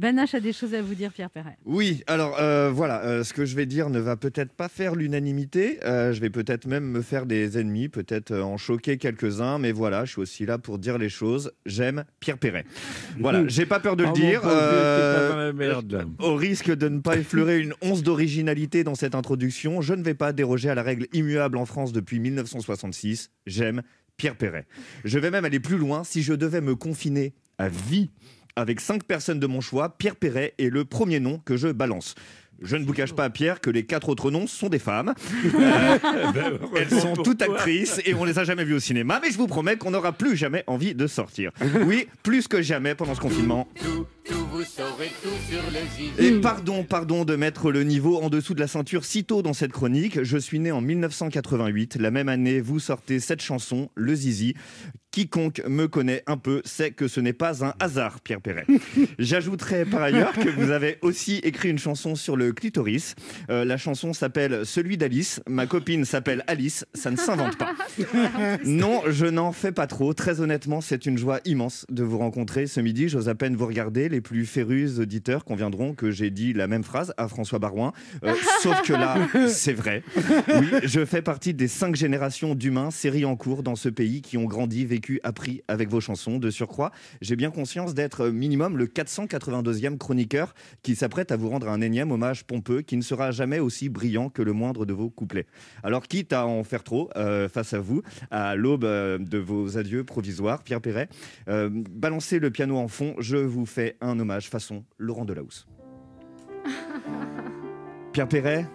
H a des choses à vous dire, Pierre Perret. Oui, alors euh, voilà, euh, ce que je vais dire ne va peut-être pas faire l'unanimité. Euh, je vais peut-être même me faire des ennemis, peut-être en choquer quelques-uns, mais voilà, je suis aussi là pour dire les choses. J'aime Pierre Perret. Voilà, j'ai pas peur de le dire. euh, au risque de ne pas effleurer une once d'originalité dans cette introduction, je ne vais pas déroger à la règle immuable en France depuis 1966. J'aime Pierre Perret. Je vais même aller plus loin. Si je devais me confiner à vie avec cinq personnes de mon choix, Pierre Perret est le premier nom que je balance. Je ne vous cache pas, Pierre, que les quatre autres noms sont des femmes. Euh, elles sont toutes actrices et on les a jamais vues au cinéma, mais je vous promets qu'on n'aura plus jamais envie de sortir. Oui, plus que jamais pendant ce confinement. Et pardon, pardon de mettre le niveau en dessous de la ceinture si tôt dans cette chronique. Je suis né en 1988. La même année, vous sortez cette chanson, Le Zizi. Quiconque me connaît un peu sait que ce n'est pas un hasard, Pierre Perret. J'ajouterai par ailleurs que vous avez aussi écrit une chanson sur le clitoris. Euh, la chanson s'appelle Celui d'Alice. Ma copine s'appelle Alice. Ça ne s'invente pas. Non, je n'en fais pas trop. Très honnêtement, c'est une joie immense de vous rencontrer ce midi. J'ose à peine vous regarder. Les plus férus auditeurs conviendront que j'ai dit la même phrase à François Barouin. Euh, sauf que là, c'est vrai. Oui, je fais partie des cinq générations d'humains séries en cours dans ce pays qui ont grandi, vécu, appris avec vos chansons. De surcroît, j'ai bien conscience d'être minimum le 482e chroniqueur qui s'apprête à vous rendre un énième hommage pompeux qui ne sera jamais aussi brillant que le moindre de vos couplets. Alors, quitte à en faire trop euh, face à vous, à l'aube euh, de vos adieux provisoires, Pierre Perret, euh, balancez le piano en fond, je vous fais un hommage façon Laurent Delahousse. Pierre Perret,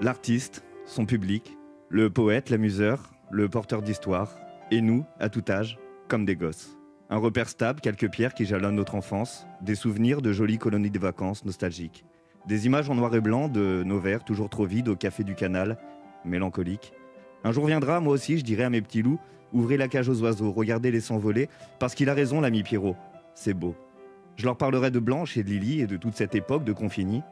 l'artiste, son public, le poète, l'amuseur, le porteur d'histoire, et nous, à tout âge, comme des gosses. Un repère stable, quelques pierres qui jalonnent notre enfance, des souvenirs de jolies colonies de vacances nostalgiques, des images en noir et blanc de nos verres toujours trop vides au café du canal, mélancoliques. Un jour viendra, moi aussi, je dirai à mes petits loups, ouvrez la cage aux oiseaux, regardez les s'envoler, parce qu'il a raison, l'ami Pierrot, c'est beau. Je leur parlerai de Blanche et de Lily et de toute cette époque de Confini.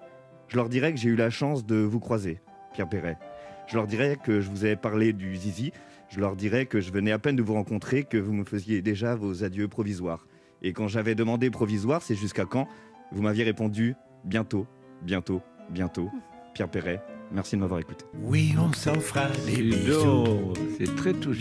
Je leur dirai que j'ai eu la chance de vous croiser, Pierre Perret. Je leur dirai que je vous ai parlé du zizi. Je leur dirai que je venais à peine de vous rencontrer, que vous me faisiez déjà vos adieux provisoires. Et quand j'avais demandé provisoire, c'est jusqu'à quand? Vous m'aviez répondu bientôt, bientôt, bientôt. Pierre Perret, merci de m'avoir écouté. Oui, on s'en fera des bisous. C'est très touchant.